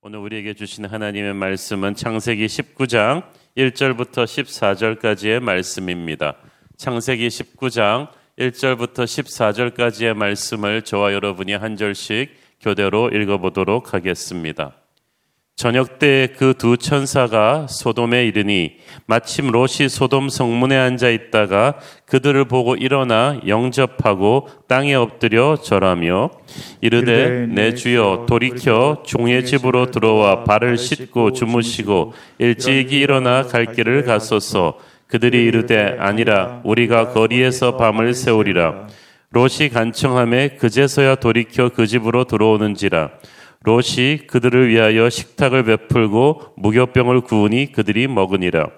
오늘 우리에게 주시는 하나님의 말씀은 창세기 19장 1절부터 14절까지의 말씀입니다. 창세기 19장 1절부터 14절까지의 말씀을 저와 여러분이 한 절씩 교대로 읽어보도록 하겠습니다. 저녁 때 그 두 천사가 소돔에 이르니 마침 롯이 소돔 성문에 앉아 있다가 그들을 보고 일어나 영접하고 땅에 엎드려 절하며 이르되 내 주여 돌이켜 종의 집으로 들어와 발을 씻고 주무시고 일찍이 일어나 갈 길을 갔소서 그들이 이르되 아니라 우리가 거리에서 밤을 세우리라. 롯이 간청함에 그제서야 돌이켜 그 집으로 들어오는지라 롯이 그들을 위하여 식탁을 베풀고 무교병을 구우니 그들이 먹으니라.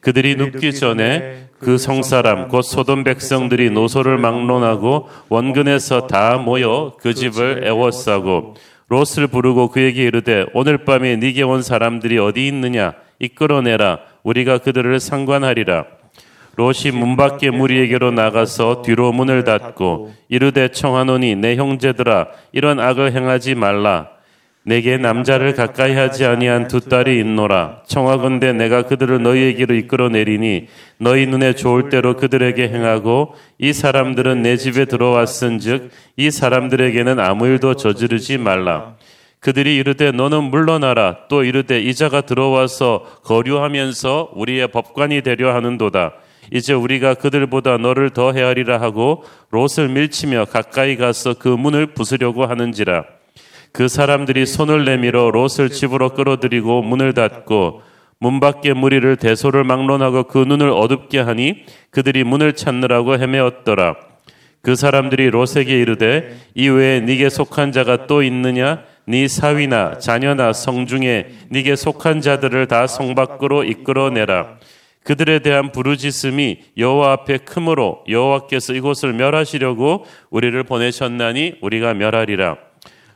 그들이 눕기 전에 그 성사람 곧 소돔 백성들이 노소를 막론하고 원근에서 다 모여 그 집을 애워싸고 롯을 부르고 그에게 이르되 오늘 밤에 네게 온 사람들이 어디 있느냐? 이끌어내라. 우리가 그들을 상관하리라 롯이 문 밖에 무리에게로 나가서 뒤로 문을 닫고 이르되 청하노니 내 형제들아 이런 악을 행하지 말라. 내게 남자를 가까이 하지 아니한 두 딸이 있노라. 청하건대 내가 그들을 너희에게로 이끌어내리니 너희 눈에 좋을 대로 그들에게 행하고 이 사람들은 내 집에 들어왔은즉 이 사람들에게는 아무 일도 저지르지 말라. 그들이 이르되 너는 물러나라. 또 이르되 이자가 들어와서 거류하면서 우리의 법관이 되려 하는도다 이제 우리가 그들보다 너를 더 헤아리라 하고 롯을 밀치며 가까이 가서 그 문을 부수려고 하는지라 그 사람들이 손을 내밀어 롯을 집으로 끌어들이고 문을 닫고 문 밖에 무리를 대소를 막론하고 그 눈을 어둡게 하니 그들이 문을 찾느라고 헤매었더라. 그 사람들이 롯에게 이르되 이 외에 네게 속한 자가 또 있느냐? 네 사위나 자녀나 성 중에 네게 속한 자들을 다 성 밖으로 이끌어내라. 그들에 대한 부르짖음이 여호와 앞에 크므로 여호와께서 이곳을 멸하시려고 우리를 보내셨나니 우리가 멸하리라.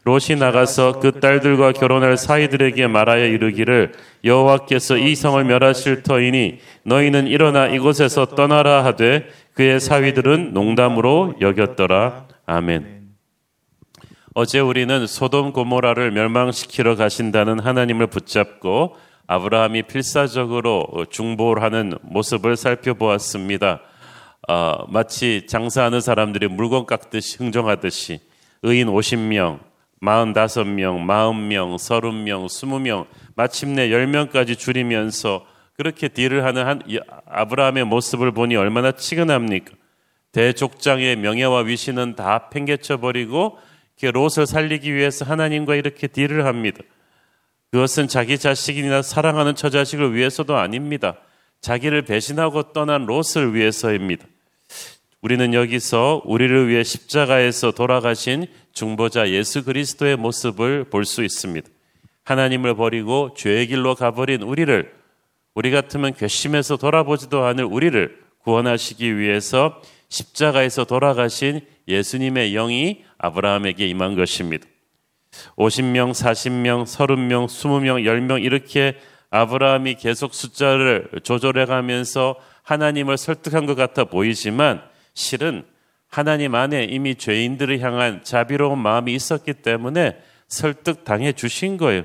롯이 나가서 그 딸들과 결혼할 사이들에게 말하여 이르기를 여호와께서 이 성을 멸하실 터이니 너희는 일어나 이곳에서 떠나라 하되 그의 사위들은 농담으로 여겼더라. 아멘. 어제 우리는 소돔 고모라를 멸망시키러 가신다는 하나님을 붙잡고 아브라함이 필사적으로 중보하는 모습을 살펴보았습니다. 어, 마치 장사하는 사람들이 물건 깎듯이 흥정하듯이 의인 50명, 45명, 40명, 30명, 20명, 마침내 10명까지 줄이면서 그렇게 딜을 하는 한 아브라함의 모습을 보니 얼마나 치근합니까? 대족장의 명예와 위신은 다 팽개쳐 버리고 롯을 살리기 위해서 하나님과 이렇게 딜을 합니다. 그것은 자기 자식이나 사랑하는 처자식을 위해서도 아닙니다. 자기를 배신하고 떠난 롯을 위해서입니다. 우리는 여기서 우리를 위해 십자가에서 돌아가신 중보자 예수 그리스도의 모습을 볼 수 있습니다. 하나님을 버리고 죄의 길로 가버린 우리를 우리 같으면 괘씸해서 돌아보지도 않을 우리를 구원하시기 위해서 십자가에서 돌아가신 예수님의 영이 아브라함에게 임한 것입니다. 50명, 40명, 30명, 20명, 10명 이렇게 아브라함이 계속 숫자를 조절해 가면서 하나님을 설득한 것 같아 보이지만 실은 하나님 안에 이미 죄인들을 향한 자비로운 마음이 있었기 때문에 설득 당해 주신 거예요.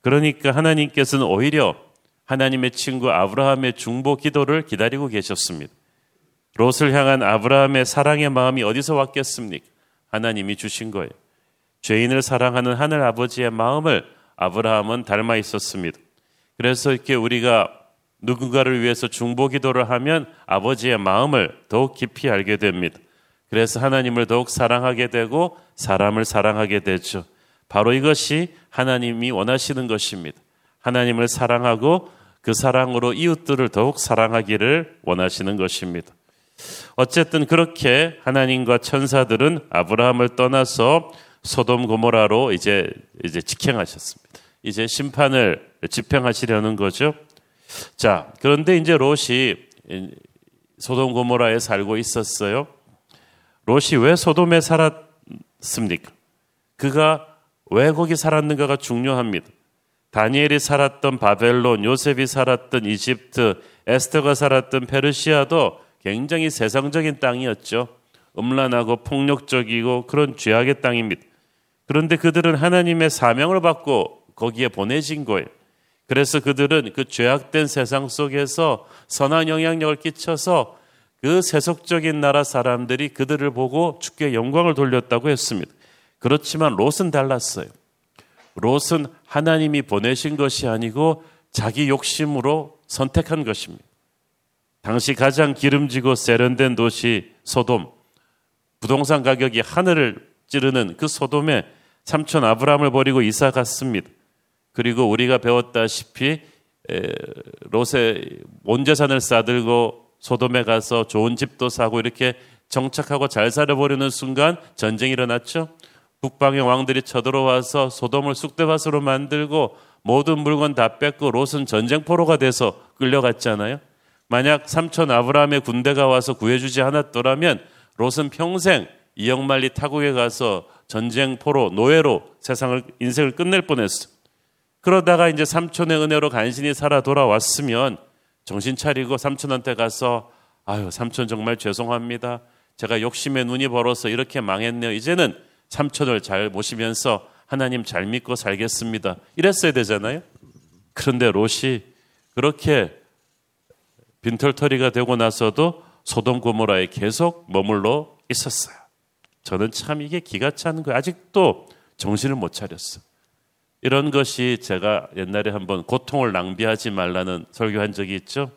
그러니까 하나님께서는 오히려 하나님의 친구 아브라함의 중보 기도를 기다리고 계셨습니다. 롯을 향한 아브라함의 사랑의 마음이 어디서 왔겠습니까? 하나님이 주신 거예요. 죄인을 사랑하는 하늘 아버지의 마음을 아브라함은 닮아 있었습니다. 그래서 이렇게 우리가 누군가를 위해서 중보 기도를 하면 아버지의 마음을 더욱 깊이 알게 됩니다. 그래서 하나님을 더욱 사랑하게 되고 사람을 사랑하게 되죠. 바로 이것이 하나님이 원하시는 것입니다. 하나님을 사랑하고 그 사랑으로 이웃들을 더욱 사랑하기를 원하시는 것입니다. 어쨌든 그렇게 하나님과 천사들은 아브라함을 떠나서 소돔 고모라로 이제 이제 직행하셨습니다. 이제 심판을 집행하시려는 거죠. 자, 그런데 이제 롯이 소돔 고모라에 살고 있었어요. 롯이 왜 소돔에 살았습니까? 그가 왜 거기 살았는가가 중요합니다. 다니엘이 살았던 바벨론, 요셉이 살았던 이집트, 에스터가 살았던 페르시아도 굉장히 세상적인 땅이었죠. 음란하고 폭력적이고 그런 죄악의 땅입니다. 그런데 그들은 하나님의 사명을 받고 거기에 보내진 거예요. 그래서 그들은 그 죄악된 세상 속에서 선한 영향력을 끼쳐서 그 세속적인 나라 사람들이 그들을 보고 주께 영광을 돌렸다고 했습니다. 그렇지만 롯은 달랐어요. 롯은 하나님이 보내신 것이 아니고 자기 욕심으로 선택한 것입니다. 당시 가장 기름지고 세련된 도시 소돔, 부동산 가격이 하늘을 찌르는 그 소돔에 삼촌 아브라함을 버리고 이사 갔습니다. 그리고 우리가 배웠다시피 롯의 온 재산을 싸들고 소돔에 가서 좋은 집도 사고 이렇게 정착하고 잘 살아보려는 순간 전쟁이 일어났죠. 북방의 왕들이 쳐들어와서 소돔을 쑥대밭으로 만들고 모든 물건 다 뺏고 롯은 전쟁포로가 돼서 끌려갔잖아요. 만약 삼촌 아브라함의 군대가 와서 구해주지 않았더라면 롯은 평생 이영만리 타국에 가서 전쟁포로 노예로 세상을 인생을 끝낼 뻔했어. 그러다가 이제 삼촌의 은혜로 간신히 살아 돌아왔으면 정신 차리고 삼촌한테 가서 아유 삼촌 정말 죄송합니다. 제가 욕심에 눈이 벌어서 이렇게 망했네요. 이제는 삼촌을 잘 모시면서 하나님 잘 믿고 살겠습니다. 이랬어야 되잖아요. 그런데 롯이 그렇게 빈털터리가 되고 나서도 소돔 고모라에 계속 머물러 있었어요. 저는 참 이게 기가 차는 거예요. 아직도 정신을 못 차렸어. 이런 것이 제가 옛날에 한번 고통을 낭비하지 말라는 설교한 적이 있죠.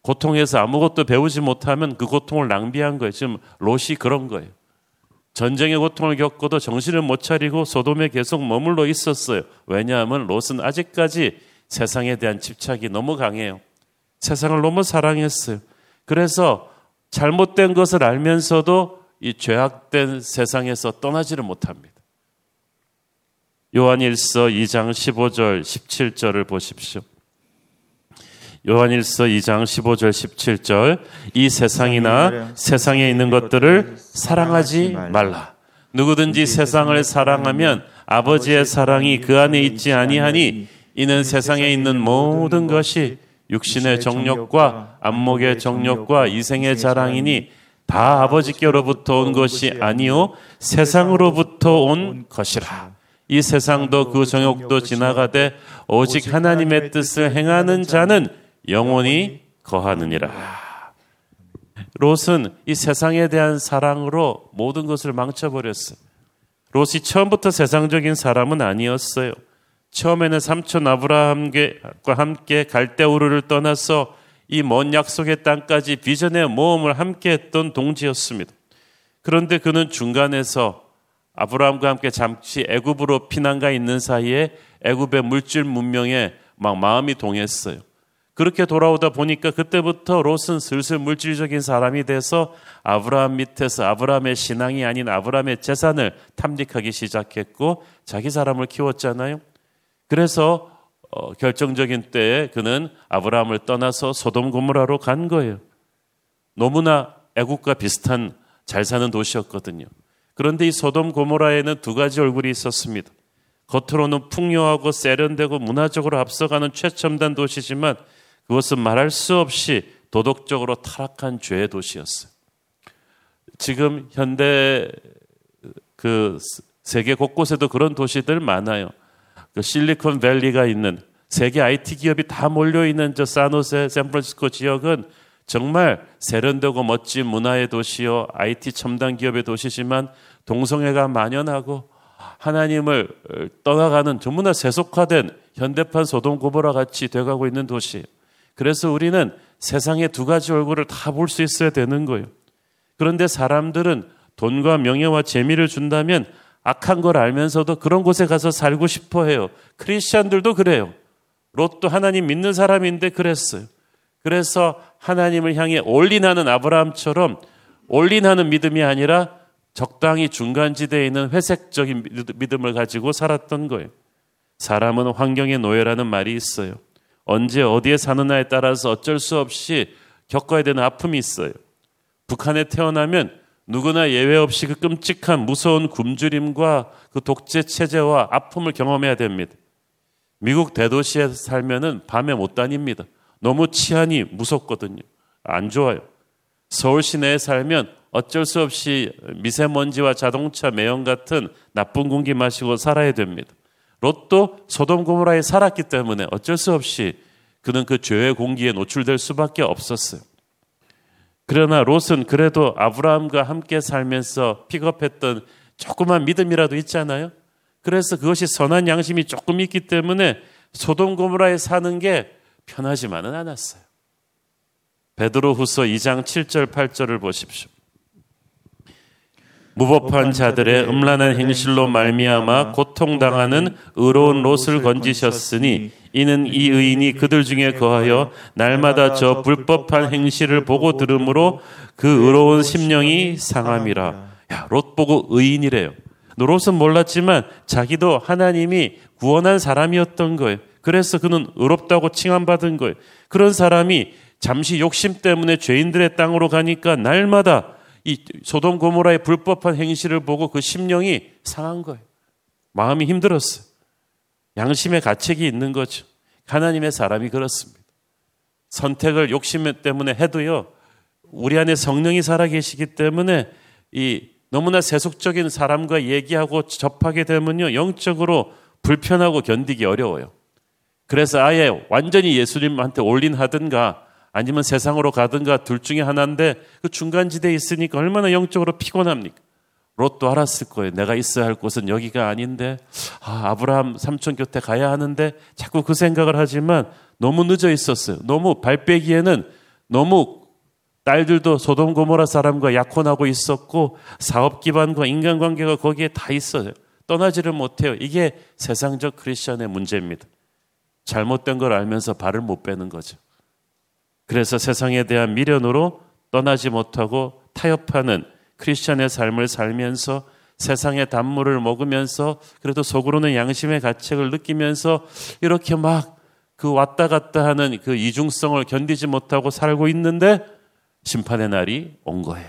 고통에서 아무것도 배우지 못하면 그 고통을 낭비한 거예요. 지금 롯이 그런 거예요. 전쟁의 고통을 겪고도 정신을 못 차리고 소돔에 계속 머물러 있었어요. 왜냐하면 롯은 아직까지 세상에 대한 집착이 너무 강해요. 세상을 너무 사랑했어요. 그래서 잘못된 것을 알면서도 이 죄악된 세상에서 떠나지를 못합니다. 요한일서 2장 15절 17절을 보십시오. 요한일서 2장 15절 17절 이 세상이나 세상에 있는 것들을 사랑하지 말라. 누구든지 세상을 사랑하면 아버지의 사랑이 그 안에 있지 아니하니 이는 세상에 있는 모든 것이 육신의 정력과 안목의 정력과 이생의 자랑이니 다 아버지께로부터 온 것이 아니요 세상으로부터 온 것이라. 이 세상도 그 정욕도 지나가되 오직 하나님의 뜻을 행하는 자는 영원히 거하느니라. 롯은 이 세상에 대한 사랑으로 모든 것을 망쳐버렸어요. 롯이 처음부터 세상적인 사람은 아니었어요. 처음에는 삼촌 아브라함과 함께 갈대우르를 떠나서 이 먼 약속의 땅까지 비전의 모험을 함께 했던 동지였습니다. 그런데 그는 중간에서 아브라함과 함께 잠시 애굽으로 피난가 있는 사이에 애굽의 물질 문명에 막 마음이 동했어요. 그렇게 돌아오다 보니까 그때부터 롯은 슬슬 물질적인 사람이 돼서 아브라함 밑에서 아브라함의 신앙이 아닌 아브라함의 재산을 탐닉하기 시작했고 자기 사람을 키웠잖아요. 그래서 어, 결정적인 때에 그는 아브라함을 떠나서 소돔 고모라로 간 거예요. 너무나 애국과 비슷한 잘 사는 도시였거든요. 그런데 이 소돔 고모라에는 두 가지 얼굴이 있었습니다. 겉으로는 풍요하고 세련되고 문화적으로 앞서가는 최첨단 도시지만 그것은 말할 수 없이 도덕적으로 타락한 죄의 도시였어요. 지금 현대 그 세계 곳곳에도 그런 도시들 많아요. 그 실리콘밸리가 있는 세계 IT 기업이 다 몰려 있는 저 사노세, 샌프란시스코 지역은 정말 세련되고 멋진 문화의 도시요, IT 첨단 기업의 도시지만 동성애가 만연하고 하나님을 떠나가는 전부나 세속화된 현대판 소돔 고보라 같이 돼가고 있는 도시. 그래서 우리는 세상의 두 가지 얼굴을 다 볼 수 있어야 되는 거예요. 그런데 사람들은 돈과 명예와 재미를 준다면 악한 걸 알면서도 그런 곳에 가서 살고 싶어 해요. 크리스천들도 그래요. 롯도 하나님 믿는 사람인데 그랬어요. 그래서 하나님을 향해 올인하는 아브라함처럼 올인하는 믿음이 아니라 적당히 중간지대에 있는 회색적인 믿음을 가지고 살았던 거예요. 사람은 환경의 노예라는 말이 있어요. 언제 어디에 사느냐에 따라서 어쩔 수 없이 겪어야 되는 아픔이 있어요. 북한에 태어나면 누구나 예외 없이 그 끔찍한 무서운 굶주림과 그 독재 체제와 아픔을 경험해야 됩니다. 미국 대도시에 살면은 밤에 못 다닙니다. 너무 치안이 무섭거든요. 안 좋아요. 서울 시내에 살면 어쩔 수 없이 미세먼지와 자동차 매연 같은 나쁜 공기 마시고 살아야 됩니다. 롯도 소돔 고모라에 살았기 때문에 어쩔 수 없이 그는 그 죄의 공기에 노출될 수밖에 없었어요. 그러나 롯은 그래도 아브라함과 함께 살면서 픽업했던 조그만 믿음이라도 있잖아요. 그래서 그것이 선한 양심이 조금 있기 때문에 소돔 고모라에 사는 게 편하지만은 않았어요. 베드로 후서 2장 7절 8절을 보십시오. 무법한 자들의 음란한 행실로 말미암아 고통당하는 의로운 롯을 건지셨으니 이는 이 의인이 그들 중에 거하여 날마다 저 불법한 행실을 보고 들으므로 그 의로운 심령이 상함이라. 야, 롯 보고 의인이래요. 롯은 몰랐지만 자기도 하나님이 구원한 사람이었던 거예요. 그래서 그는 의롭다고 칭함받은 거예요. 그런 사람이 잠시 욕심 때문에 죄인들의 땅으로 가니까 날마다 이 소돔 고모라의 불법한 행실을 보고 그 심령이 상한 거예요. 마음이 힘들었어요. 양심의 가책이 있는 거죠. 하나님의 사람이 그렇습니다. 선택을 욕심 때문에 해도요, 우리 안에 성령이 살아 계시기 때문에 이 너무나 세속적인 사람과 얘기하고 접하게 되면요, 영적으로 불편하고 견디기 어려워요. 그래서 아예 완전히 예수님한테 올린하든가 아니면 세상으로 가든가 둘 중에 하나인데 그 중간 지대에 있으니까 얼마나 영적으로 피곤합니까? 롯도 알았을 거예요. 내가 있어야 할 곳은 여기가 아닌데, 아, 아브라함 삼촌 곁에 가야 하는데, 자꾸 그 생각을 하지만 너무 늦어 있었어요. 너무 발 빼기에는 너무 딸들도 소돔 고모라 사람과 약혼하고 있었고, 사업 기반과 인간 관계가 거기에 다 있어요. 떠나지를 못해요. 이게 세상적 크리스천의 문제입니다. 잘못된 걸 알면서 발을 못 빼는 거죠. 그래서 세상에 대한 미련으로 떠나지 못하고 타협하는 크리스천의 삶을 살면서 세상의 단물을 먹으면서 그래도 속으로는 양심의 가책을 느끼면서 이렇게 막 그 왔다 갔다 하는 그 이중성을 견디지 못하고 살고 있는데 심판의 날이 온 거예요.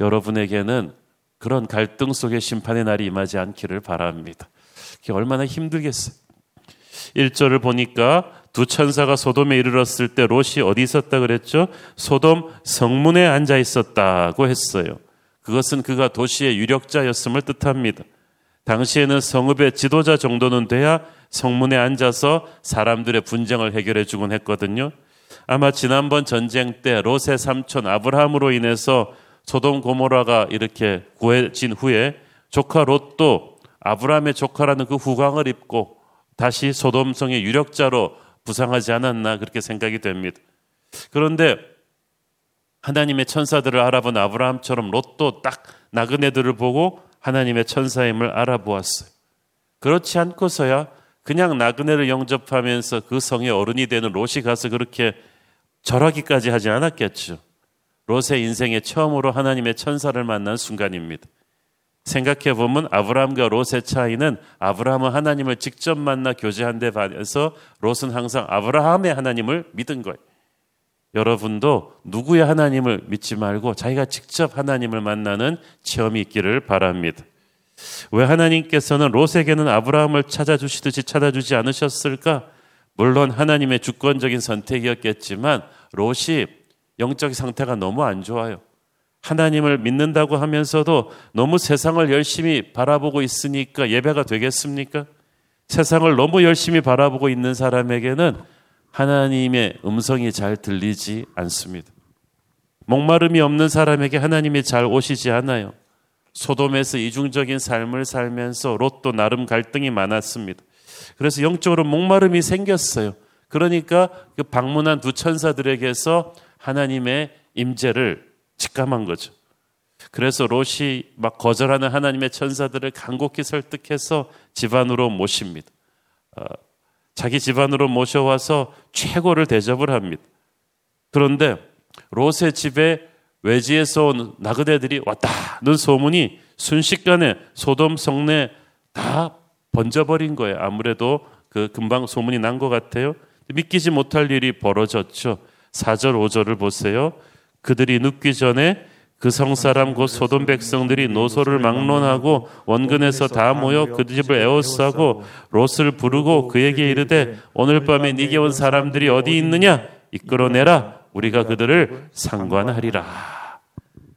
여러분에게는 그런 갈등 속에 심판의 날이 임하지 않기를 바랍니다. 그게 얼마나 힘들겠어요. 1절을 보니까 두 천사가 소돔에 이르렀을 때 롯이 어디 있었다 그랬죠? 소돔 성문에 앉아 있었다고 했어요. 그것은 그가 도시의 유력자였음을 뜻합니다. 당시에는 성읍의 지도자 정도는 돼야 성문에 앉아서 사람들의 분쟁을 해결해 주곤 했거든요. 아마 지난번 전쟁 때 롯의 삼촌 아브라함으로 인해서 소돔 고모라가 이렇게 구해진 후에 조카 롯도 아브라함의 조카라는 그 후광을 입고 다시 소돔성의 유력자로 부상하지 않았나 그렇게 생각이 됩니다. 그런데 하나님의 천사들을 알아본 아브라함처럼 롯도 딱 나그네들을 보고 하나님의 천사임을 알아보았어요. 그렇지 않고서야 그냥 나그네를 영접하면서 그 성의 어른이 되는 롯이 가서 그렇게 절하기까지 하지 않았겠죠. 롯의 인생에 처음으로 하나님의 천사를 만난 순간입니다. 생각해 보면 아브라함과 롯의 차이는 아브라함은 하나님을 직접 만나 교제한 데 반해서 롯은 항상 아브라함의 하나님을 믿은 거예요. 여러분도 누구의 하나님을 믿지 말고 자기가 직접 하나님을 만나는 체험이 있기를 바랍니다. 왜 하나님께서는 롯에게는 아브라함을 찾아주시듯이 찾아주지 않으셨을까? 물론 하나님의 주권적인 선택이었겠지만 롯이 영적 상태가 너무 안 좋아요. 하나님을 믿는다고 하면서도 너무 세상을 열심히 바라보고 있으니까 예배가 되겠습니까? 세상을 너무 열심히 바라보고 있는 사람에게는 하나님의 음성이 잘 들리지 않습니다. 목마름이 없는 사람에게 하나님이 잘 오시지 않아요. 소돔에서 이중적인 삶을 살면서 롯도 나름 갈등이 많았습니다. 그래서 영적으로 목마름이 생겼어요. 그러니까 그 방문한 두 천사들에게서 하나님의 임재를 직감한 거죠. 그래서 롯이 막 거절하는 하나님의 천사들을 간곡히 설득해서 집안으로 모십니다. 어, 자기 집안으로 모셔와서 최고를 대접을 합니다. 그런데 롯의 집에 외지에서 온 나그네들이 왔다는 소문이 순식간에 소돔 성내 다 번져버린 거예요. 아무래도 그 금방 소문이 난 것 같아요. 믿기지 못할 일이 벌어졌죠. 4절, 5절을 보세요. 그들이 눕기 전에 그 성사람 곧 소돔 백성들이 노소를 막론하고 원근에서 다 모여 그 집을 에워싸고 롯을 부르고 그에게 이르되 오늘 밤에 네게 온 사람들이 어디 있느냐 이끌어내라 우리가 그들을 상관하리라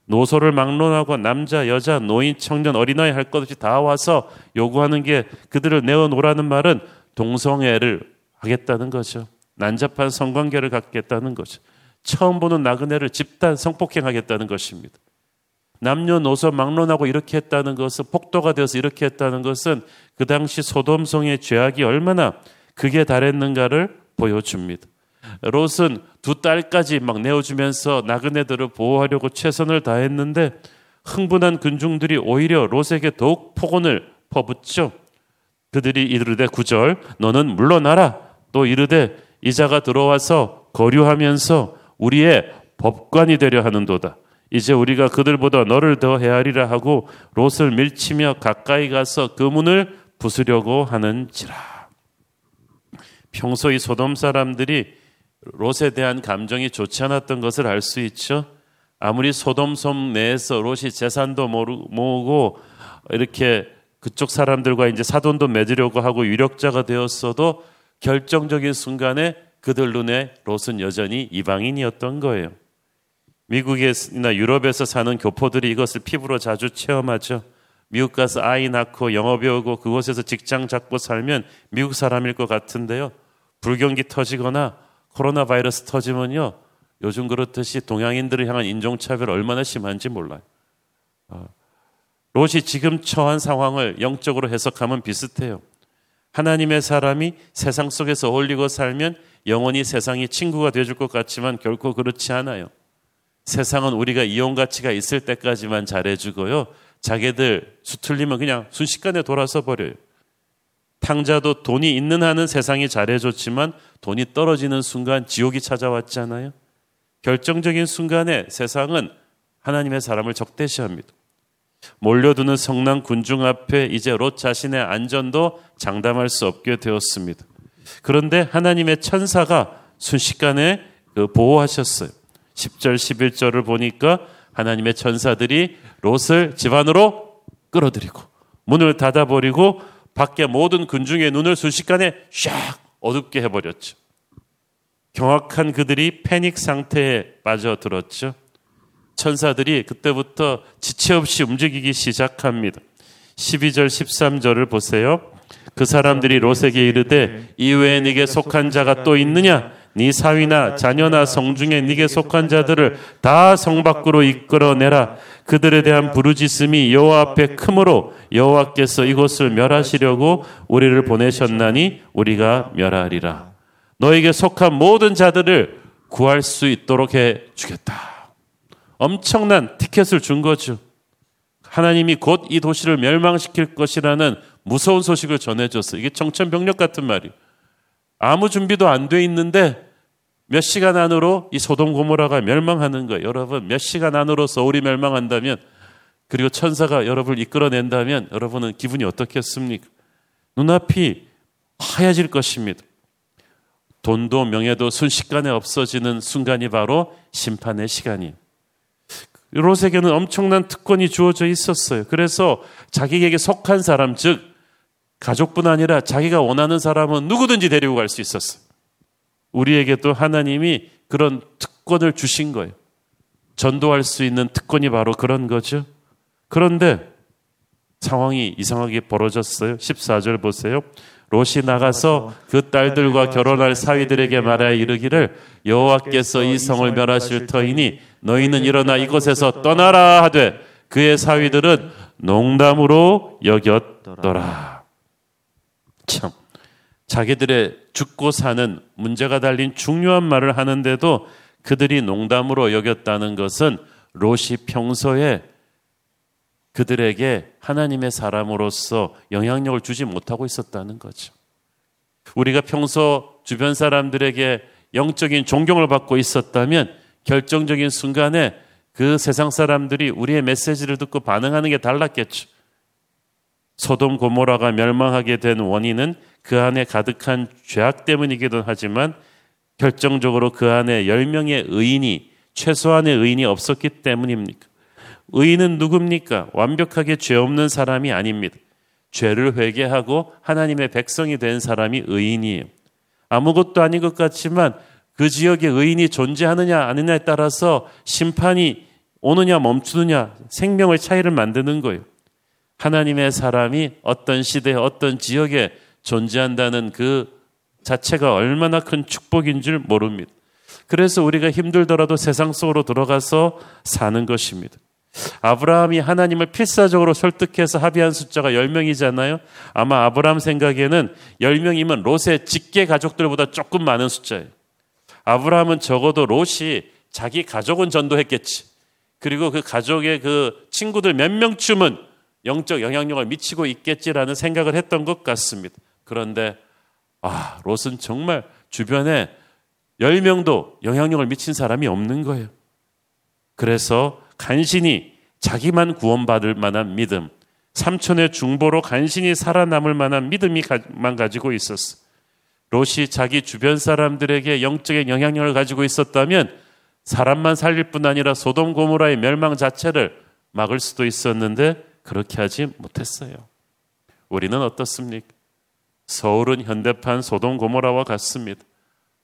노소를 막론하고 남자, 여자, 노인, 청년, 어린아이 할 것 없이 다 와서 요구하는 게 그들을 내어놓으라는 말은 동성애를 하겠다는 거죠. 난잡한 성관계를 갖겠다는 거죠. 처음 보는 나그네를 집단 성폭행하겠다는 것입니다. 남녀노소 막론하고 이렇게 했다는 것은 폭도가 되어서 이렇게 했다는 것은 그 당시 소돔성의 죄악이 얼마나 극에 달했는가를 보여줍니다. 롯은 두 딸까지 막 내어주면서 나그네들을 보호하려고 최선을 다했는데 흥분한 군중들이 오히려 롯에게 더욱 폭언을 퍼붓죠. 그들이 이르되 구절 너는 물러나라 또 이르되 이자가 들어와서 거류하면서 우리의 법관이 되려 하는도다. 이제 우리가 그들보다 너를 더 헤아리라 하고 롯을 밀치며 가까이 가서 그 문을 부수려고 하는지라. 평소 이 소돔 사람들이 롯에 대한 감정이 좋지 않았던 것을 알 수 있죠. 아무리 소돔 섬 내에서 롯이 재산도 모으고 이렇게 그쪽 사람들과 이제 사돈도 맺으려고 하고 유력자가 되었어도 결정적인 순간에 그들 눈에 롯은 여전히 이방인이었던 거예요. 미국이나 유럽에서 사는 교포들이 이것을 피부로 자주 체험하죠. 미국 가서 아이 낳고 영어 배우고 그곳에서 직장 잡고 살면 미국 사람일 것 같은데요. 불경기 터지거나 코로나 바이러스 터지면요. 요즘 그렇듯이 동양인들을 향한 인종차별 얼마나 심한지 몰라요. 어. 롯이 지금 처한 상황을 영적으로 해석하면 비슷해요. 하나님의 사람이 세상 속에서 어울리고 살면 영원히 세상이 친구가 되어줄 것 같지만 결코 그렇지 않아요. 세상은 우리가 이용 가치가 있을 때까지만 잘해주고요. 자기들 수틀리면 그냥 순식간에 돌아서 버려요. 탕자도 돈이 있는 한은 세상이 잘해줬지만 돈이 떨어지는 순간 지옥이 찾아왔잖아요. 결정적인 순간에 세상은 하나님의 사람을 적대시합니다. 몰려드는 성난 군중 앞에 이제 롯 자신의 안전도 장담할 수 없게 되었습니다. 그런데 하나님의 천사가 순식간에 그 보호하셨어요. 10절, 11절을 보니까 하나님의 천사들이 롯을 집 안으로 끌어들이고 문을 닫아버리고 밖에 모든 군중의 눈을 순식간에 샥 어둡게 해버렸죠. 경악한 그들이 패닉 상태에 빠져들었죠. 천사들이 그때부터 지체 없이 움직이기 시작합니다. 12절, 13절을 보세요. 그 사람들이 롯에게 이르되 이외에 네게 속한 자가 또 있느냐? 네 사위나 자녀나 성중에 네게 속한 자들을 다 성 밖으로 이끌어내라. 그들에 대한 부르짖음이 여호와 앞에 크므로 여호와께서 이곳을 멸하시려고 우리를 보내셨나니 우리가 멸하리라. 너에게 속한 모든 자들을 구할 수 있도록 해 주겠다. 엄청난 티켓을 준 거죠. 하나님이 곧 이 도시를 멸망시킬 것이라는 무서운 소식을 전해줬어요. 이게 청천벽력 같은 말이에요. 아무 준비도 안 돼 있는데 몇 시간 안으로 이 소돔 고모라가 멸망하는 거예요. 여러분 몇 시간 안으로 서울이 멸망한다면 그리고 천사가 여러분을 이끌어낸다면 여러분은 기분이 어떻겠습니까? 눈앞이 하얘질 것입니다. 돈도 명예도 순식간에 없어지는 순간이 바로 심판의 시간이에요. 롯에게는 엄청난 특권이 주어져 있었어요. 그래서 자기에게 속한 사람, 즉 가족뿐 아니라 자기가 원하는 사람은 누구든지 데리고 갈 수 있었어요. 우리에게도 하나님이 그런 특권을 주신 거예요. 전도할 수 있는 특권이 바로 그런 거죠. 그런데 상황이 이상하게 벌어졌어요. 14절 보세요. 롯이 나가서 그 딸들과 결혼할 사위들에게 말하여 이르기를 여호와께서 이 성을 멸하실 터이니 너희는 일어나 이곳에서 떠나라 하되 그의 사위들은 농담으로 여겼더라. 참 자기들의 죽고 사는 문제가 달린 중요한 말을 하는데도 그들이 농담으로 여겼다는 것은 롯이 평소에 그들에게 하나님의 사람으로서 영향력을 주지 못하고 있었다는 거죠. 우리가 평소 주변 사람들에게 영적인 존경을 받고 있었다면 결정적인 순간에 그 세상 사람들이 우리의 메시지를 듣고 반응하는 게 달랐겠죠. 소돔 고모라가 멸망하게 된 원인은 그 안에 가득한 죄악 때문이기도 하지만 결정적으로 그 안에 10명의 의인이 최소한의 의인이 없었기 때문입니까? 의인은 누굽니까? 완벽하게 죄 없는 사람이 아닙니다. 죄를 회개하고 하나님의 백성이 된 사람이 의인이에요. 아무것도 아닌 것 같지만 그 지역에 의인이 존재하느냐 아니냐에 따라서 심판이 오느냐 멈추느냐 생명의 차이를 만드는 거예요. 하나님의 사람이 어떤 시대에 어떤 지역에 존재한다는 그 자체가 얼마나 큰 축복인 줄 모릅니다. 그래서 우리가 힘들더라도 세상 속으로 들어가서 사는 것입니다. 아브라함이 하나님을 필사적으로 설득해서 합의한 숫자가 10명이잖아요. 아마 아브라함 생각에는 10명이면 롯의 직계 가족들보다 조금 많은 숫자예요. 아브라함은 적어도 롯이 자기 가족은 전도했겠지. 그리고 그 가족의 그 친구들 몇 명쯤은 영적 영향력을 미치고 있겠지라는 생각을 했던 것 같습니다. 그런데 아, 롯은 정말 주변에 10명도 영향력을 미친 사람이 없는 거예요. 그래서 간신히 자기만 구원받을 만한 믿음, 삼촌의 중보로 간신히 살아남을 만한 믿음이만 가지고 있었어. 롯이 자기 주변 사람들에게 영적인 영향력을 가지고 있었다면 사람만 살릴 뿐 아니라 소돔 고모라의 멸망 자체를 막을 수도 있었는데 그렇게 하지 못했어요. 우리는 어떻습니까? 서울은 현대판 소돔 고모라와 같습니다.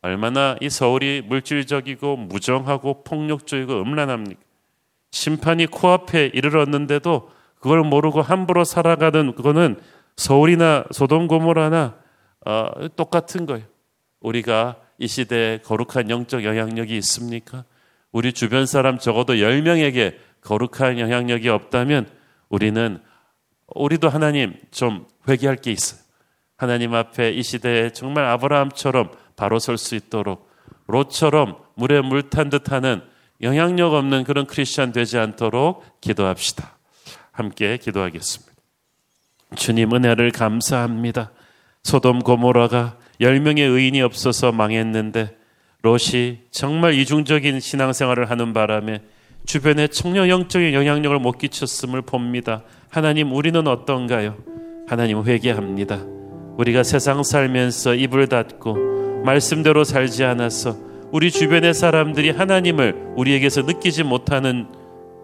얼마나 이 서울이 물질적이고 무정하고 폭력적이고 음란합니까? 심판이 코앞에 이르렀는데도 그걸 모르고 함부로 살아가는 그거는 서울이나 소돔 고모라나 어, 똑같은 거예요. 우리가 이 시대에 거룩한 영적 영향력이 있습니까? 우리 주변 사람 적어도 10명에게 거룩한 영향력이 없다면 우리는 우리도 하나님 좀 회개할 게 있어요. 하나님 앞에 이 시대에 정말 아브라함처럼 바로 설 수 있도록 롯처럼 물에 물 탄 듯하는 영향력 없는 그런 크리스천 되지 않도록 기도합시다. 함께 기도하겠습니다. 주님 은혜를 감사합니다. 소돔 고모라가 10명의 의인이 없어서 망했는데 롯이 정말 이중적인 신앙생활을 하는 바람에 주변에 청년 영적인 영향력을 못 끼쳤음을 봅니다. 하나님 우리는 어떤가요? 하나님 회개합니다. 우리가 세상 살면서 입을 닫고 말씀대로 살지 않아서 우리 주변의 사람들이 하나님을 우리에게서 느끼지 못하는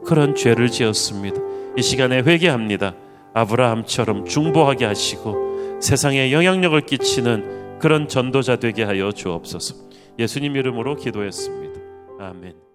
그런 죄를 지었습니다. 이 시간에 회개합니다. 아브라함처럼 중보하게 하시고 세상에 영향력을 끼치는 그런 전도자 되게 하여 주옵소서. 예수님 이름으로 기도했습니다. 아멘.